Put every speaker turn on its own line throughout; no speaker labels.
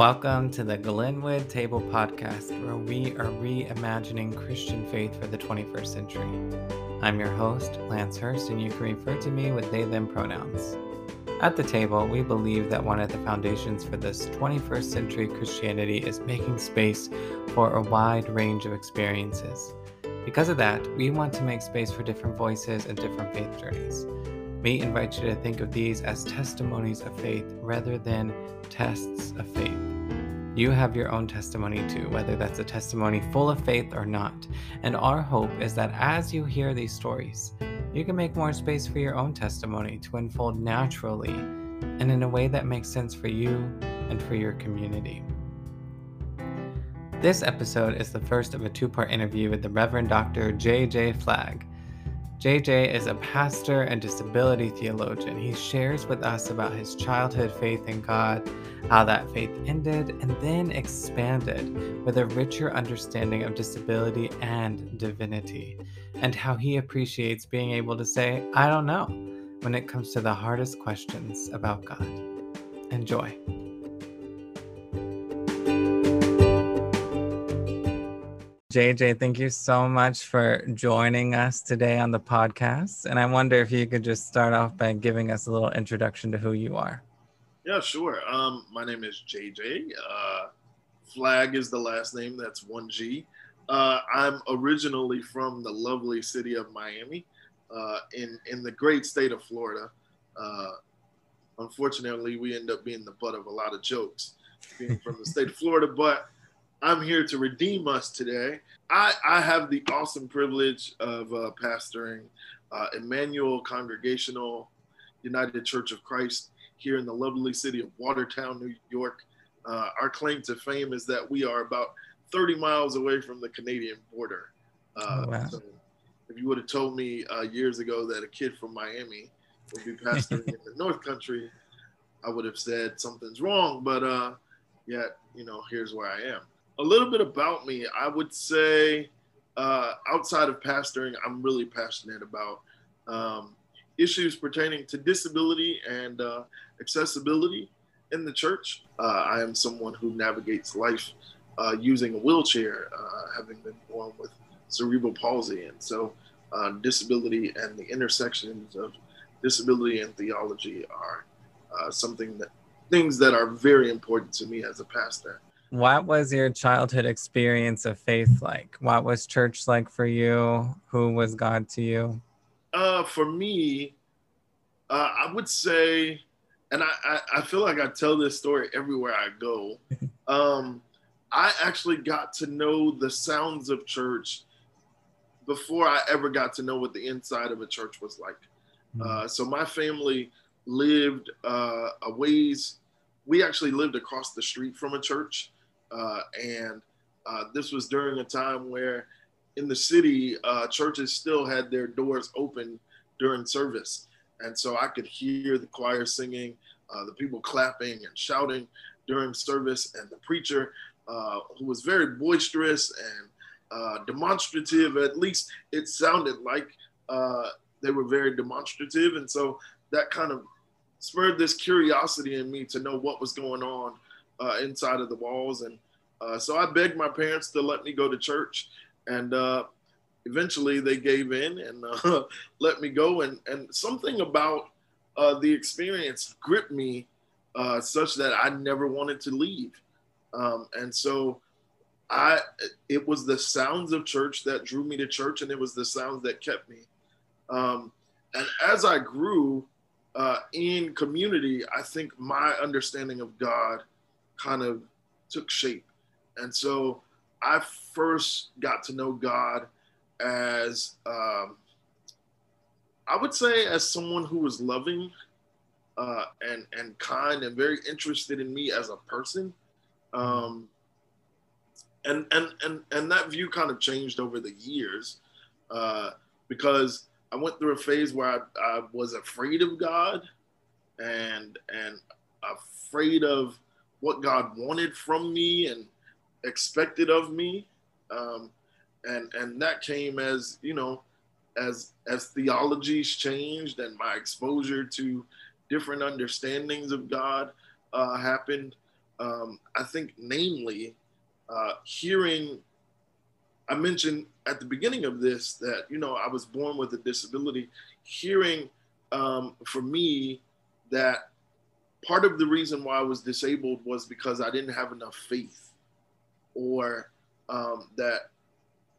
Welcome to the Glenwood Table Podcast, where we are reimagining Christian faith for the 21st century. I'm your host, Lana Hurst, and you can refer to me with they them pronouns. At the table, we believe that one of the foundations for this 21st century Christianity is making space for a wide range of experiences. Because of that, we want to make space for different voices and different faith journeys. We invite you to think of these as testimonies of faith rather than tests of faith. You have your own testimony too, whether that's a testimony full of faith or not. And our hope is that as you hear these stories, you can make more space for your own testimony to unfold naturally and in a way that makes sense for you and for your community. This episode is the first of a two part interview with the Reverend Dr. J.J. Flag. JJ is a pastor and disability theologian. He shares with us about his childhood faith in God, how that faith ended and then expanded with a richer understanding of disability and divinity, and how he appreciates being able to say, I don't know, when it comes to the hardest questions about God. Enjoy. JJ, thank you so much for joining us today on the podcast. And I wonder if you could just start off by giving us a little introduction to who you are.
Yeah, sure. Um, my name is JJ. Uh, Flag is the last name, that's 1G. Uh, I'm originally from the lovely city of Miami uh, in, in the great state of Florida. Uh, unfortunately, we end up being the butt of a lot of jokes being from the state of Florida, but I'm here to redeem us today. I, I have the awesome privilege of uh, pastoring uh, Emmanuel Congregational United Church of Christ here in the lovely city of Watertown, New York. Uh, our claim to fame is that we are about 30 miles away from the Canadian border. Uh, oh, wow. so if you would have told me uh, years ago that a kid from Miami would be pastoring in the North Country, I would have said something's wrong. But uh, yet, you know, here's where I am a little bit about me. I would say, uh, outside of pastoring, I'm really passionate about um, issues pertaining to disability and uh, accessibility in the church. Uh, I am someone who navigates life uh, using a wheelchair, uh, having been born with cerebral palsy. And so, uh, disability and the intersections of disability and theology are something that things that are very important to me as a pastor.
What was your childhood experience of faith like? What was church like for you? Who was God to you?
Uh, for me, uh, I would say, and I, I, I, feel like I tell this story everywhere I go. Um, I actually got to know the sounds of church before I ever got to know what the inside of a church was like. Mm-hmm. Uh, so my family lived uh, a ways. We actually lived across the street from a church. Uh, and uh, this was during a time where in the city, uh, churches still had their doors open during service. And so I could hear the choir singing, uh, the people clapping and shouting during service, and the preacher, uh, who was very boisterous and uh, demonstrative, at least it sounded like they were very demonstrative. And so that kind of spurred this curiosity in me to know what was going on uh, inside of the walls. And uh, so I begged my parents to let me go to church. And uh, eventually they gave in and uh, let me go. And, and something about uh, the experience gripped me uh, such that I never wanted to leave. Um, and so I, it was the sounds of church that drew me to church, and it was the sounds that kept me. Um, and as I grew uh, in community, I think my understanding of God kind of took shape. And so I first got to know God as, um, I would say, as someone who was loving uh, and and kind and very interested in me as a person. Um, and and and and that view kind of changed over the years uh, because I went through a phase where I, I was afraid of God and and afraid of what God wanted from me and expected of me. Um, and and that came as you know as as theologies changed and my exposure to different understandings of God uh, happened. um, I think, namely, uh, hearing, I mentioned at the beginning of this that, you know, I was born with a disability, hearing um, for me that part of the reason why I was disabled was because I didn't have enough faith or um, that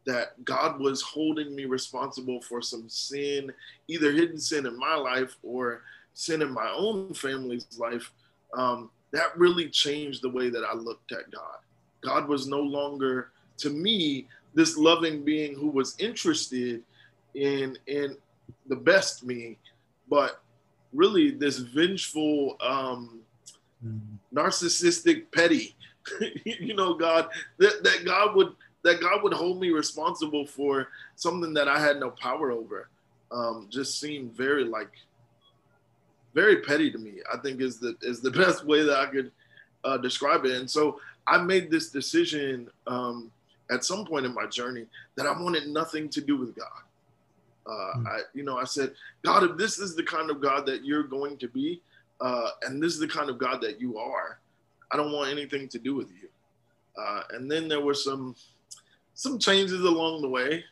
that God was holding me responsible for some sin, either hidden sin in my life or sin in my own family's life. Um, that really changed the way that I looked at God. God was no longer, to me, this loving being who was interested in in the best me, but really this vengeful, um, mm. narcissistic, petty. you know, God that, that God would that God would hold me responsible for something that I had no power over. Um, just seemed very like very petty to me. I think is the is the best way that I could uh, describe it. And so I made this decision um, at some point in my journey that I wanted nothing to do with God. Uh, mm. I, you know, I said, God, if this is the kind of God that you're going to be, uh, and this is the kind of God that you are, I don't want anything to do with you. Uh, and then there were some some changes along the way,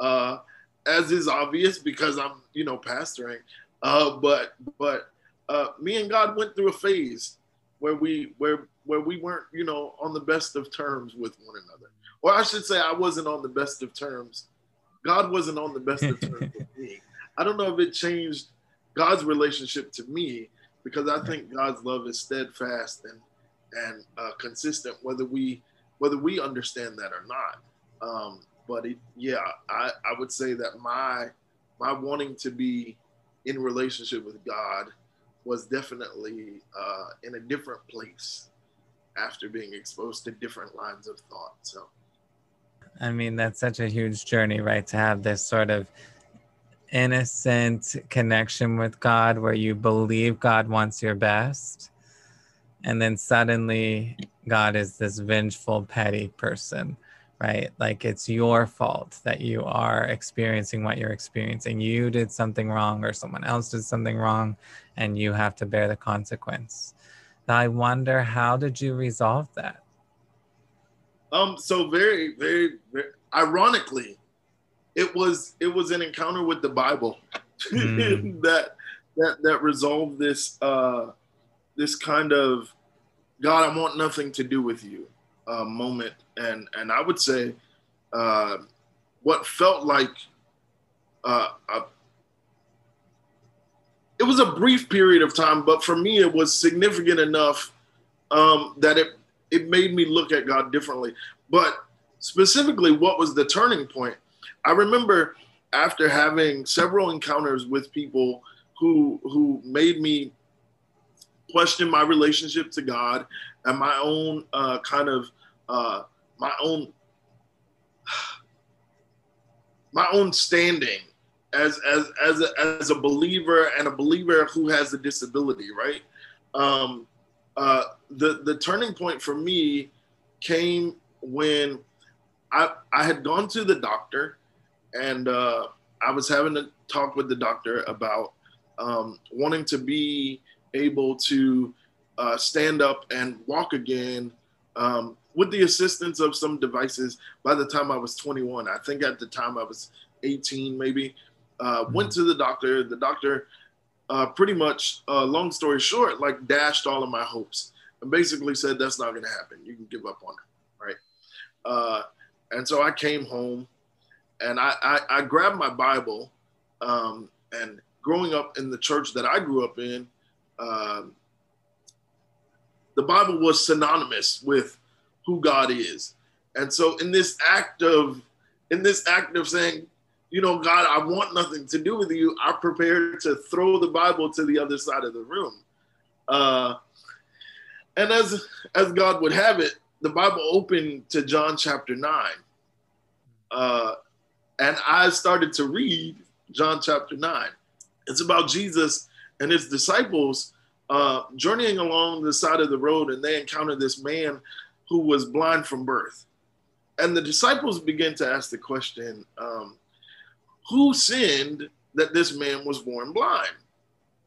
uh, as is obvious because I'm, you know, pastoring. Uh, but but uh, me and God went through a phase where we where where we weren't, you know, on the best of terms with one another. Or I should say, I wasn't on the best of terms. God wasn't on the best of terms with me. I don't know if it changed God's relationship to me because I think God's love is steadfast and and uh, consistent, whether we whether we understand that or not. Um, but it, yeah, I, I would say that my my wanting to be in relationship with God was definitely uh, in a different place after being exposed to different lines of thought. So,
I mean, that's such a huge journey, right? To have this sort of innocent connection with God where you believe God wants your best. And then suddenly, God is this vengeful, petty person right? Like it's your fault that you are experiencing what you're experiencing. You did something wrong, or someone else did something wrong, and you have to bear the consequence. Now, I wonder how did you resolve that?
Um, so very, very, very ironically, it was it was an encounter with the Bible mm. that that that resolved this uh this kind of God, I want nothing to do with you uh, moment, and and I would say uh, what felt like uh, a, it was a brief period of time, but for me it was significant enough um, that it it made me look at God differently. But specifically, what was the turning point? I remember after having several encounters with people who who made me question my relationship to God and my own uh, kind of uh, my own my own standing as as as a, as a believer and a believer who has a disability, right? Um, uh, the the turning point for me came when I I had gone to the doctor and uh, I was having a talk with the doctor about um, wanting to be able to uh, stand up and walk again um, with the assistance of some devices by the time I was 21. I think at the time I was 18, maybe. Uh, mm-hmm. Went to the doctor. The doctor, uh, pretty much, uh, long story short, like dashed all of my hopes and basically said, That's not going to happen. You can give up on it. Right. Uh, and so I came home and I, I, I grabbed my Bible. Um, and growing up in the church that I grew up in, um, the Bible was synonymous with who God is. And so in this act of in this act of saying, you know, God, I want nothing to do with you, I'm prepared to throw the Bible to the other side of the room. Uh, and as as God would have it, the Bible opened to John chapter nine. Uh, and I started to read John chapter nine. It's about Jesus and his disciples uh, journeying along the side of the road, and they encountered this man who was blind from birth. And the disciples begin to ask the question um, who sinned that this man was born blind?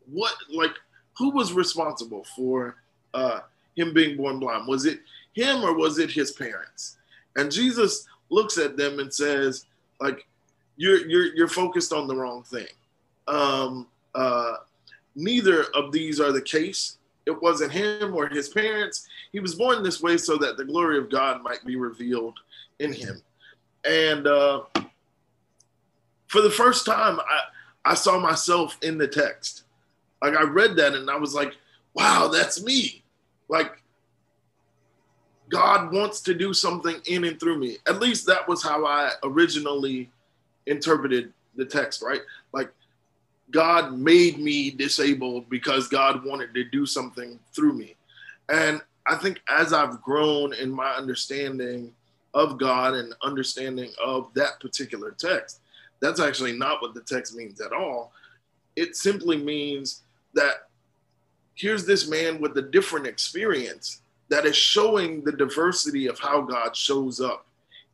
What, like, who was responsible for uh, him being born blind? Was it him or was it his parents? And Jesus looks at them and says, like, you're you're you're focused on the wrong thing. Um, uh, neither of these are the case. It wasn't him or his parents. He was born this way so that the glory of God might be revealed in him. And uh, for the first time, I, I saw myself in the text. Like I read that and I was like, wow, that's me. Like God wants to do something in and through me. At least that was how I originally interpreted the text, right? Like God made me disabled because God wanted to do something through me. And I think as I've grown in my understanding of God and understanding of that particular text, that's actually not what the text means at all. It simply means that here's this man with a different experience that is showing the diversity of how God shows up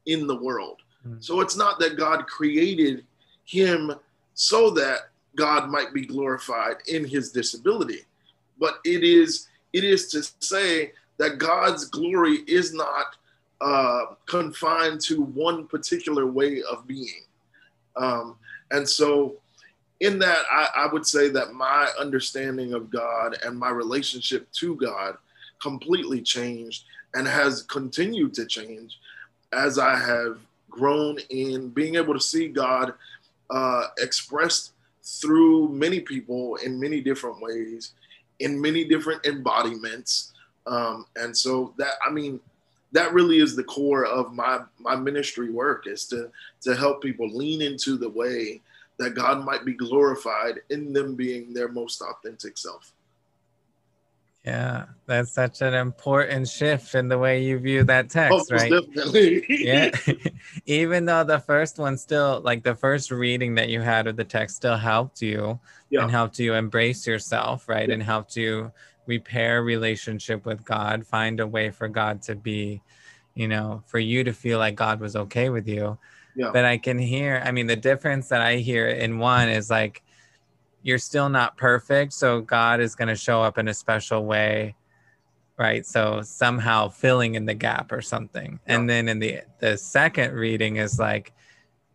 in the world. Mm. So it's not that God created him so that God might be glorified in his disability, but it is it is to say that God's glory is not uh, confined to one particular way of being. Um, and so, in that, I, I would say that my understanding of God and my relationship to God completely changed and has continued to change as I have grown in being able to see God uh, expressed through many people in many different ways, in many different embodiments. Um, and so that, I mean, that really is the core of my my ministry work is to to help people lean into the way that God might be glorified in them being their most authentic self.
Yeah, that's such an important shift in the way you view that oh, text, oh, right?
Definitely.
yeah. Even though the first one still, like the first reading that you had of the text still helped you yeah. and helped you embrace yourself, right? Yeah. And helped you repair relationship with God, find a way for God to be, you know, for you to feel like God was okay with you. Yeah. But I can hear, I mean, the difference that I hear in one is like, you're still not perfect so god is going to show up in a special way right so somehow filling in the gap or something yeah. and then in the the second reading is like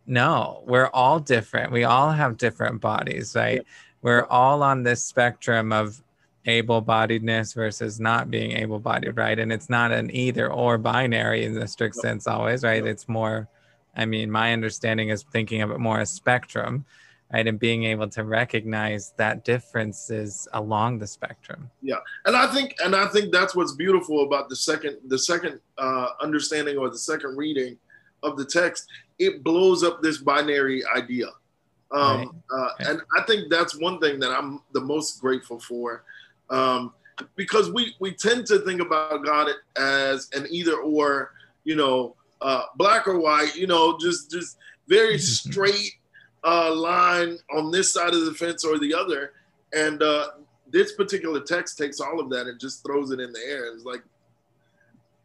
no we're all different we all have different bodies right yeah. we're all on this spectrum of able-bodiedness versus not being able-bodied right? And it's not an either or binary in the strict sense always right? It's more i mean my understanding is thinking of it more as spectrum right? And being able to recognize that differences along the spectrum.
Yeah. And i think and i think that's what's beautiful about the second the second uh, understanding or the second reading of the text. It blows up this binary idea. Um, right. Uh, right. and i think that's one thing that i'm the most grateful for um, because we we tend to think about god as an either or you know uh, black or white you know just just very straight uh, line on this side of the fence or the other. And uh, this particular text takes all of that and just throws it in the air. It's like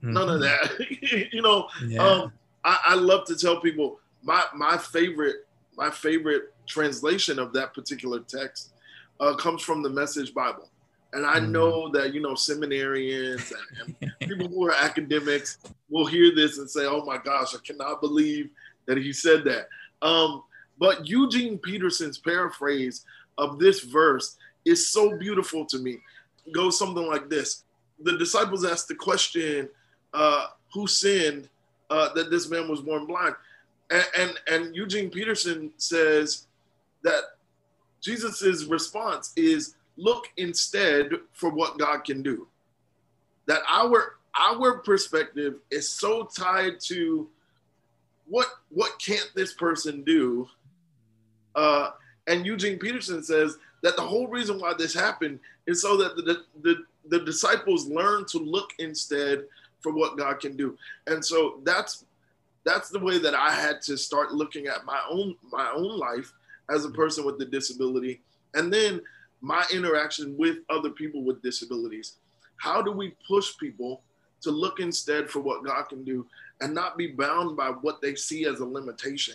mm-hmm. none of mm-hmm. that. you know, yeah. um, I, I love to tell people my my favorite my favorite translation of that particular text uh, comes from the Message Bible. And I mm-hmm. know that, you know, seminarians and, and people who are academics will hear this and say, oh my gosh, I cannot believe that he said that. Um, but Eugene Peterson's paraphrase of this verse is so beautiful to me. It goes something like this The disciples asked the question, uh, Who sinned uh, that this man was born blind? And, and, and Eugene Peterson says that Jesus's response is look instead for what God can do. That our our perspective is so tied to what what can't this person do uh, and Eugene Peterson says that the whole reason why this happened is so that the, the, the disciples learn to look instead for what God can do. And so that's that's the way that I had to start looking at my own my own life as a person with a disability and then my interaction with other people with disabilities. How do we push people to look instead for what God can do and not be bound by what they see as a limitation?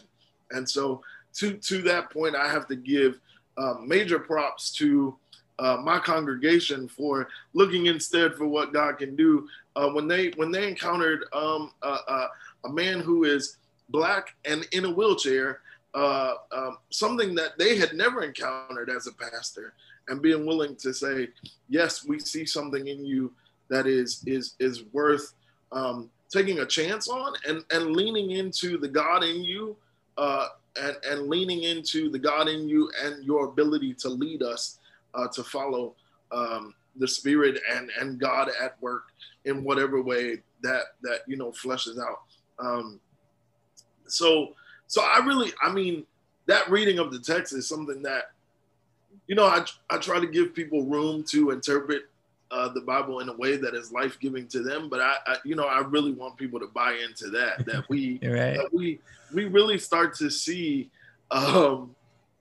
And so to to that point, I have to give uh, major props to uh, my congregation for looking instead for what God can do. Uh, when they when they encountered um, a man who is black and in a wheelchair, uh, um, something that they had never encountered as a pastor, and being willing to say, "Yes, we see something in you that is is is worth um, taking a chance on, and and leaning into the God in you." Uh, and, and leaning into the God in you and your ability to lead us uh, to follow um, the Spirit and and God at work in whatever way that that you know fleshes out. Um, so so I really, I mean, that reading of the text is something that, you know, I I try to give people room to interpret uh, the Bible in a way that is life giving to them. But I, I, you know, I really want people to buy into that. That we,
right.
that we, we really start to see um,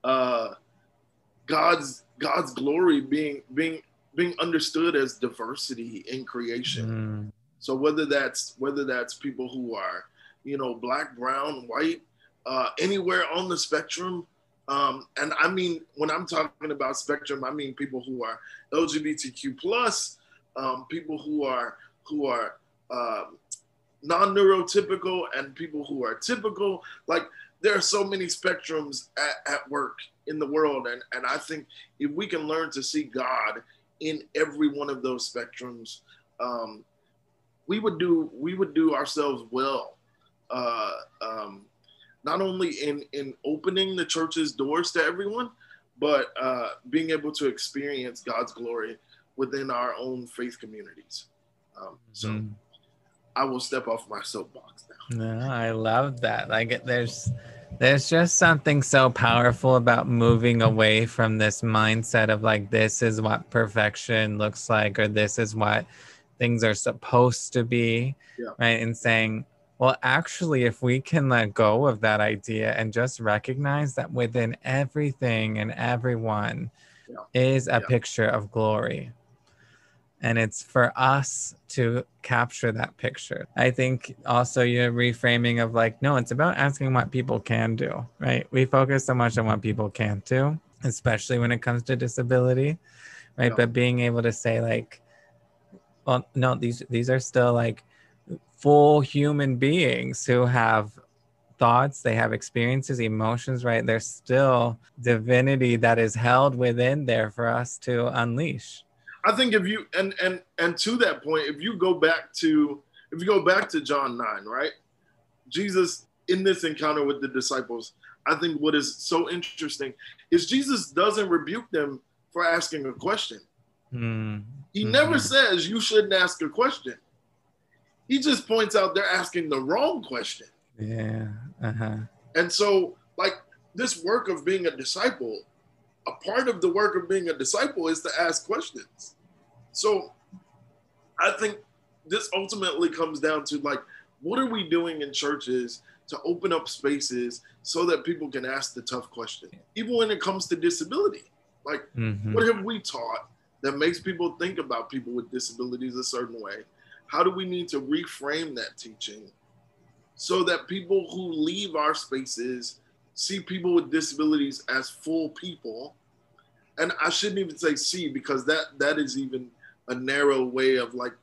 uh, God's God's glory being being being understood as diversity in creation. Mm. So whether that's whether that's people who are you know black, brown, white, uh, anywhere on the spectrum. Um, and I mean, when I'm talking about spectrum, I mean people who are LGBTQ plus, um, people who are who are uh, non-neurotypical, and people who are typical. Like there are so many spectrums at, at work in the world. And, and I think if we can learn to see God in every one of those spectrums, um, we would do we would do ourselves well, uh, um, not only in in opening the church's doors to everyone, but uh, being able to experience God's glory within our own faith communities. Um, so mm. I will step off my soapbox now.
No, I love that. Like there's there's just something so powerful about moving away from this mindset of like, this is what perfection looks like, or this is what things are supposed to be, yeah. right? And saying, well, actually, if we can let go of that idea and just recognize that within everything and everyone yeah. is a yeah. picture of glory, and it's for us to capture that picture i think also your reframing of like no it's about asking what people can do right we focus so much on what people can't do especially when it comes to disability right yeah. but being able to say like well no these these are still like full human beings who have thoughts they have experiences emotions right there's still divinity that is held within there for us to unleash
I think if you and and and to that point, if you go back to if you go back to John nine, right? Jesus in this encounter with the disciples, I think what is so interesting is Jesus doesn't rebuke them for asking a question. Mm. He mm-hmm. never says you shouldn't ask a question. He just points out they're asking the wrong question.
Yeah. Uh-huh.
And so, like this work of being a disciple, a part of the work of being a disciple is to ask questions. So I think this ultimately comes down to like, what are we doing in churches to open up spaces so that people can ask the tough question, even when it comes to disability? Like, mm-hmm. what have we taught that makes people think about people with disabilities a certain way? How do we need to reframe that teaching so that people who leave our spaces see people with disabilities as full people? And I shouldn't even say see because that that is even a narrow way of like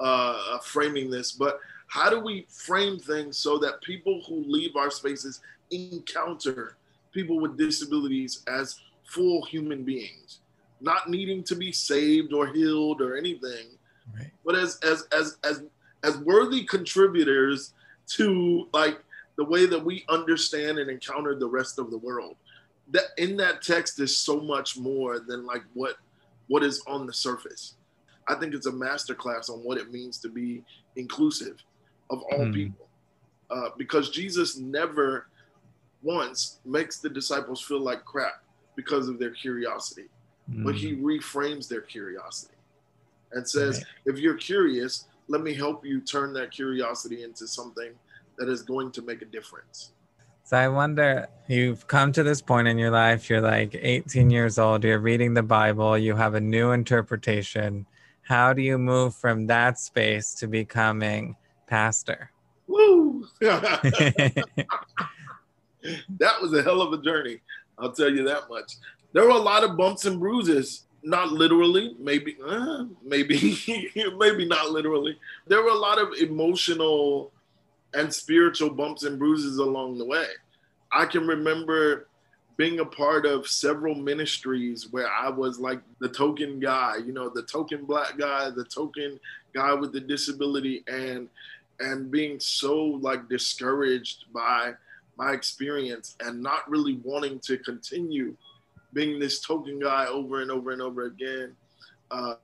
uh, framing this, but how do we frame things so that people who leave our spaces encounter people with disabilities as full human beings, not needing to be saved or healed or anything, right. but as as as as as worthy contributors to like the way that we understand and encounter the rest of the world. That in that text is so much more than like what what is on the surface. I think it's a masterclass on what it means to be inclusive of all mm. people. Uh, because Jesus never once makes the disciples feel like crap because of their curiosity, mm. but he hmm. reframes their curiosity and says, right. if you're curious, let me help you turn that curiosity into something that is going to make a difference.
So I wonder, you've come to this point in your life, you're like 18 years old, you're reading the Bible, you have a new interpretation how do you move from that space to becoming pastor?
Woo! that was a hell of a journey. I'll tell you that much. There were a lot of bumps and bruises not literally, maybe, uh, maybe, maybe not literally. There were a lot of emotional and spiritual bumps and bruises along the way. I can remember being a part of several ministries where I was like the token guy, you know, the token black guy, the token guy with the disability, and and being so like discouraged by my experience and not really wanting to continue being this token guy over and over and over again. Uh,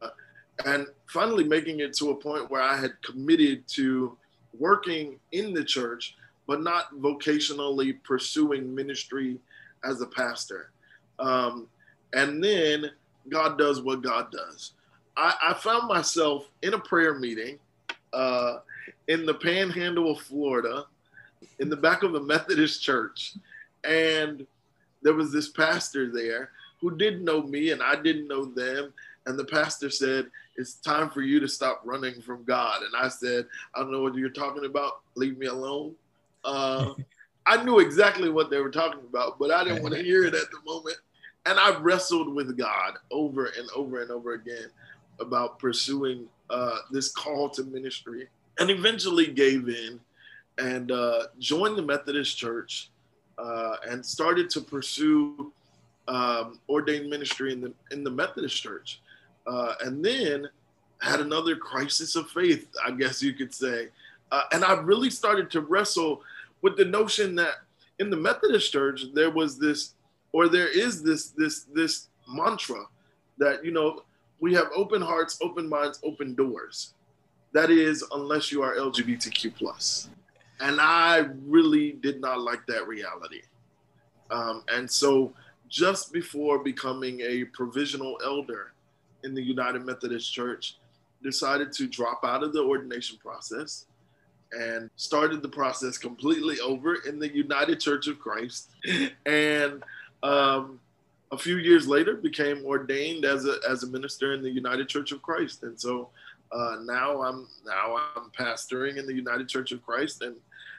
and finally making it to a point where I had committed to working in the church, but not vocationally pursuing ministry as a pastor. Um, and then God does what God does. I, I found myself in a prayer meeting uh, in the panhandle of Florida, in the back of a Methodist church. And there was this pastor there who didn't know me and I didn't know them. And the pastor said, It's time for you to stop running from God. And I said, I don't know what you're talking about. Leave me alone. Uh, I knew exactly what they were talking about, but I didn't want to hear it at the moment. And I wrestled with God over and over and over again about pursuing uh, this call to ministry and eventually gave in and uh, joined the Methodist Church uh, and started to pursue um, ordained ministry in the in the Methodist Church, uh, and then had another crisis of faith, I guess you could say, uh, and I really started to wrestle with the notion that in the Methodist Church there was this, or there is this this this mantra that you know we have open hearts, open minds, open doors. That is, unless you are LGBTQ plus, and I really did not like that reality, um, and so just before becoming a provisional elder in the United Methodist Church, decided to drop out of the ordination process and started the process completely over in the United Church of Christ. And um, a few years later, became ordained as a as a minister in the United Church of Christ. And so uh, now I'm now I'm pastoring in the United Church of Christ and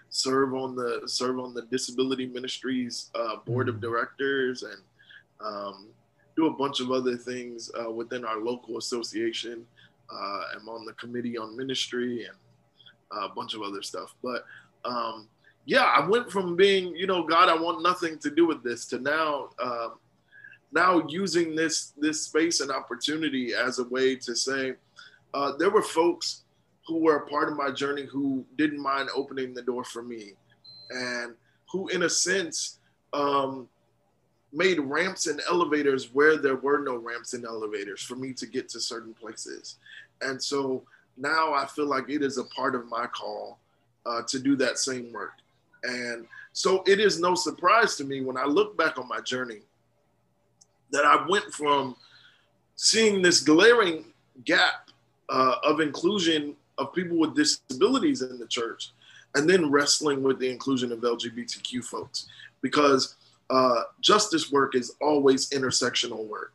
serve on the serve on the disability ministries uh, board of mm. directors and um, do a bunch of other things uh, within our local association. Uh, I'm on the committee on ministry and a bunch of other stuff. But um, yeah, I went from being, you know, God, I want nothing to do with this, to now, uh, now using this this space and opportunity as a way to say, uh, there were folks who were a part of my journey who didn't mind opening the door for me. And who in a sense um, made ramps and elevators where there were no ramps and elevators for me to get to certain places. And so now i feel like it is a part of my call uh, to do that same work. And so it is no surprise to me when i look back on my journey that i went from seeing this glaring gap uh, of inclusion of people with disabilities in the church and then wrestling with the inclusion of LGBTQ folks because uh, justice work is always intersectional work.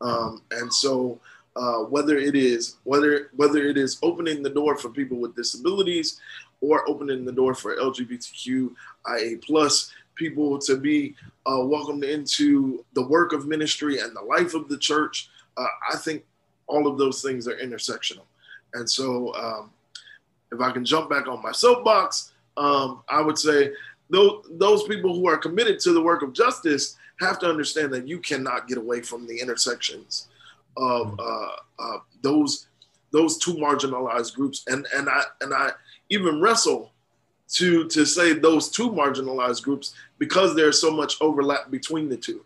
Um, and so uh, whether it is whether whether it is opening the door for people with disabilities or opening the door for LGBTQIA plus people to be uh, welcomed into the work of ministry and the life of the church, uh, I think all of those things are intersectional. And so, um, if I can jump back on my soapbox, um, I would say those, those people who are committed to the work of justice have to understand that you cannot get away from the intersections of mm. uh, uh, those those two marginalized groups. And and I and I even wrestle to to say those two marginalized groups because there's so much overlap between the two.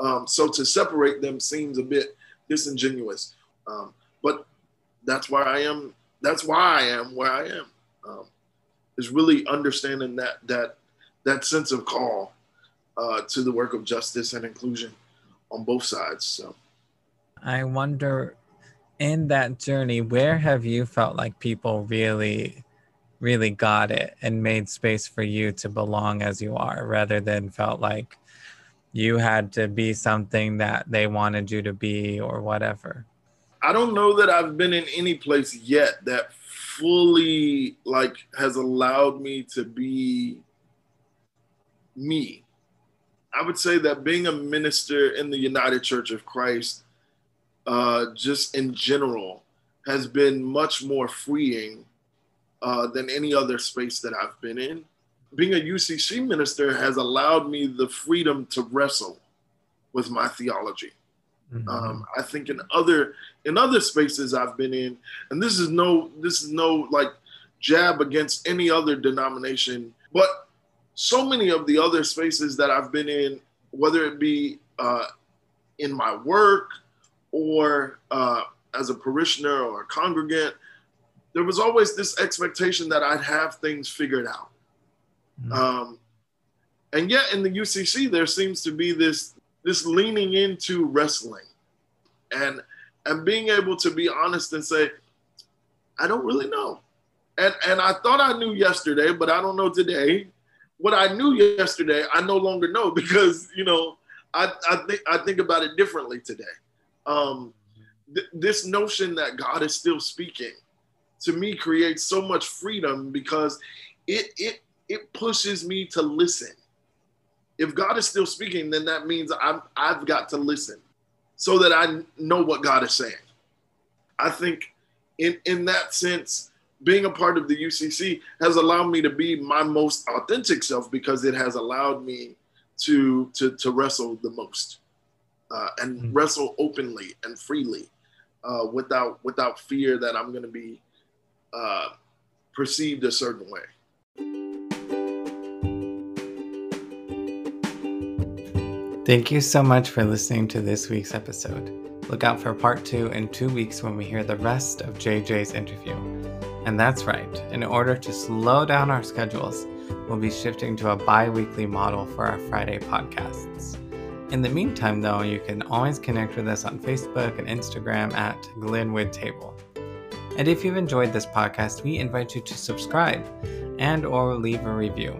Um, so to separate them seems a bit disingenuous. Um, but that's why I am. That's why I am where I am. Um, is really understanding that that that sense of call uh, to the work of justice and inclusion on both sides. So,
I wonder, in that journey, where have you felt like people really, really got it and made space for you to belong as you are, rather than felt like you had to be something that they wanted you to be or whatever?
I don't know that I've been in any place yet that fully like has allowed me to be me. I would say that being a minister in the United Church of Christ uh, just in general, has been much more freeing uh, than any other space that I've been in. Being a UCC minister has allowed me the freedom to wrestle with my theology. Mm-hmm. Um, I think in other in other spaces I've been in, and this is no this is no like jab against any other denomination, but so many of the other spaces that I've been in, whether it be uh, in my work or uh, as a parishioner or a congregant, there was always this expectation that I'd have things figured out. Mm-hmm. Um, and yet in the UCC, there seems to be this this leaning into wrestling and and being able to be honest and say, I don't really know. And and I thought I knew yesterday, but I don't know today. What I knew yesterday, I no longer know because you know I I think I think about it differently today. Um, th- this notion that God is still speaking to me creates so much freedom because it it it pushes me to listen if God is still speaking, then that means I'm, I've got to listen so that I know what God is saying. I think in, in that sense, being a part of the UCC has allowed me to be my most authentic self because it has allowed me to to, to wrestle the most uh, and mm-hmm. wrestle openly and freely uh, without without fear that I'm going to be uh, perceived a certain way.
Thank you so much for listening to this week's episode. Look out for part two in two weeks when we hear the rest of JJ's interview. And that's right, in order to slow down our schedules, we'll be shifting to a bi weekly model for our Friday podcasts. In the meantime, though, you can always connect with us on Facebook and Instagram at Glenwood Table. And if you've enjoyed this podcast, we invite you to subscribe and or leave a review.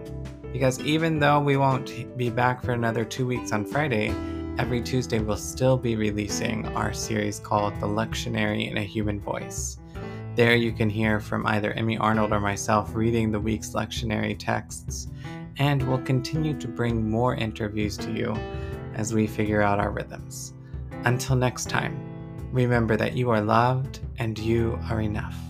Because even though we won't be back for another two weeks on Friday, every Tuesday we'll still be releasing our series called The Lectionary in a Human Voice. There you can hear from either Emmy Arnold or myself reading the week's lectionary texts, and we'll continue to bring more interviews to you as we figure out our rhythms. Until next time, remember that you are loved and you are enough.